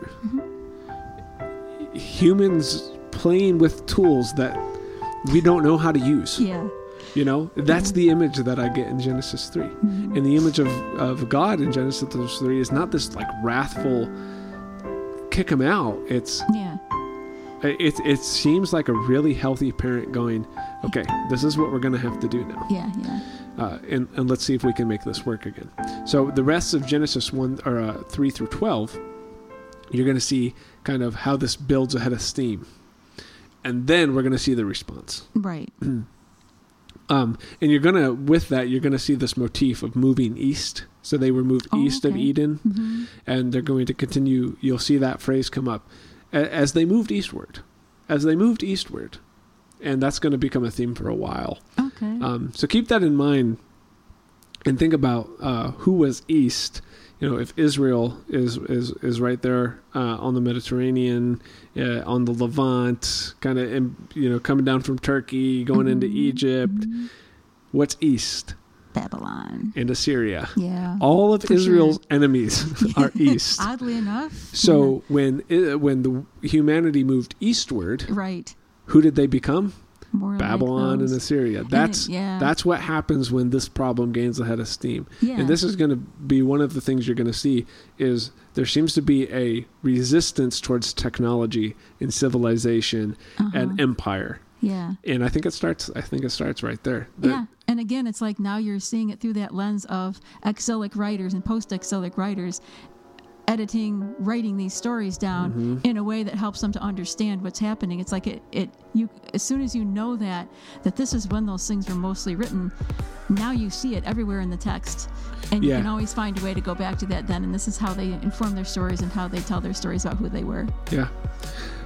Humans playing with tools that we don't know how to use. Yeah. You know, that's the image that I get in Genesis 3. Mhm. And the image of, of God in Genesis 3 is not this like wrathful kick him out. It's Yeah. it, it seems like a really healthy parent going, okay, this is what we're going to have to do now Yeah. Yeah. uh, and, and let's see if we can make this work again. So the rest of Genesis one or uh, three through twelve, you're going to see kind of how this builds ahead of steam, and then we're going to see the response. Right. [CLEARS THROAT] Um, and you're gonna with that you're gonna see this motif of moving east. So they were moved Oh, east of okay. Eden, hmm and they're going to continue. You'll see that phrase come up A- as they moved eastward, as they moved eastward, and that's going to become a theme for a while. Okay. Um, so keep that in mind and think about uh, who was east. You know, if Israel is is is right there uh, on the Mediterranean, uh, on the Levant, kind of you know coming down from Turkey, going into Mhm. Egypt, Mhm. What's east? Babylon. And Assyria. Yeah. All of Israel's sure. enemies [LAUGHS] are east. Oddly enough. So when it, when the humanity moved eastward, right. who did they become? More like Babylon and. Assyria. That's yeah. that's what happens when this problem gains a head of steam. Yeah. And this is going to be one of the things you're going to see is there seems to be a resistance towards technology and civilization and Uh-huh. empire. Yeah. And I think it starts I think it starts right there. That- Yeah. And again, it's like now you're seeing it through that lens of exilic writers and post exilic writers editing, writing these stories down Mm-hmm. in a way that helps them to understand what's happening. It's like it, it you as soon as you know that that this is when those things were mostly written, now you see it everywhere in the text. And Yeah. you can always find a way to go back to that then and this is how they inform their stories and how they tell their stories about who they were. Yeah.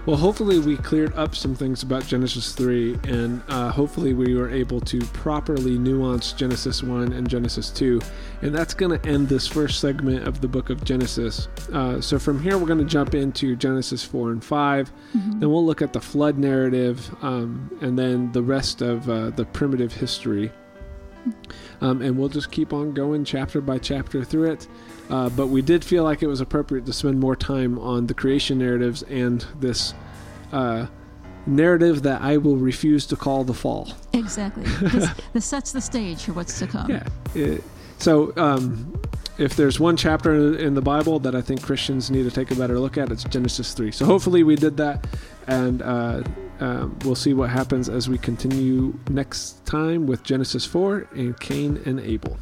Well, hopefully we cleared up some things about Genesis 3, and uh, hopefully we were able to properly nuance Genesis 1 and Genesis 2. And that's going to end this first segment of the book of Genesis. Uh, so from here, we're going to jump into Genesis 4 and 5. Then we'll look at the flood narrative, um, and then the rest of uh, the primitive history. Um, and we'll just keep on going chapter by chapter through it. Uh, but we did feel like it was appropriate to spend more time on the creation narratives and this uh, narrative that I will refuse to call the fall. Exactly. [LAUGHS] this, sets the stage for what's to come. Yeah. It- so, um, if there's one chapter in in the Bible that I think Christians need to take a better look at, it's Genesis 3. So, hopefully, we did that, and uh, um, we'll see what happens as we continue next time with Genesis 4 and Cain and Abel.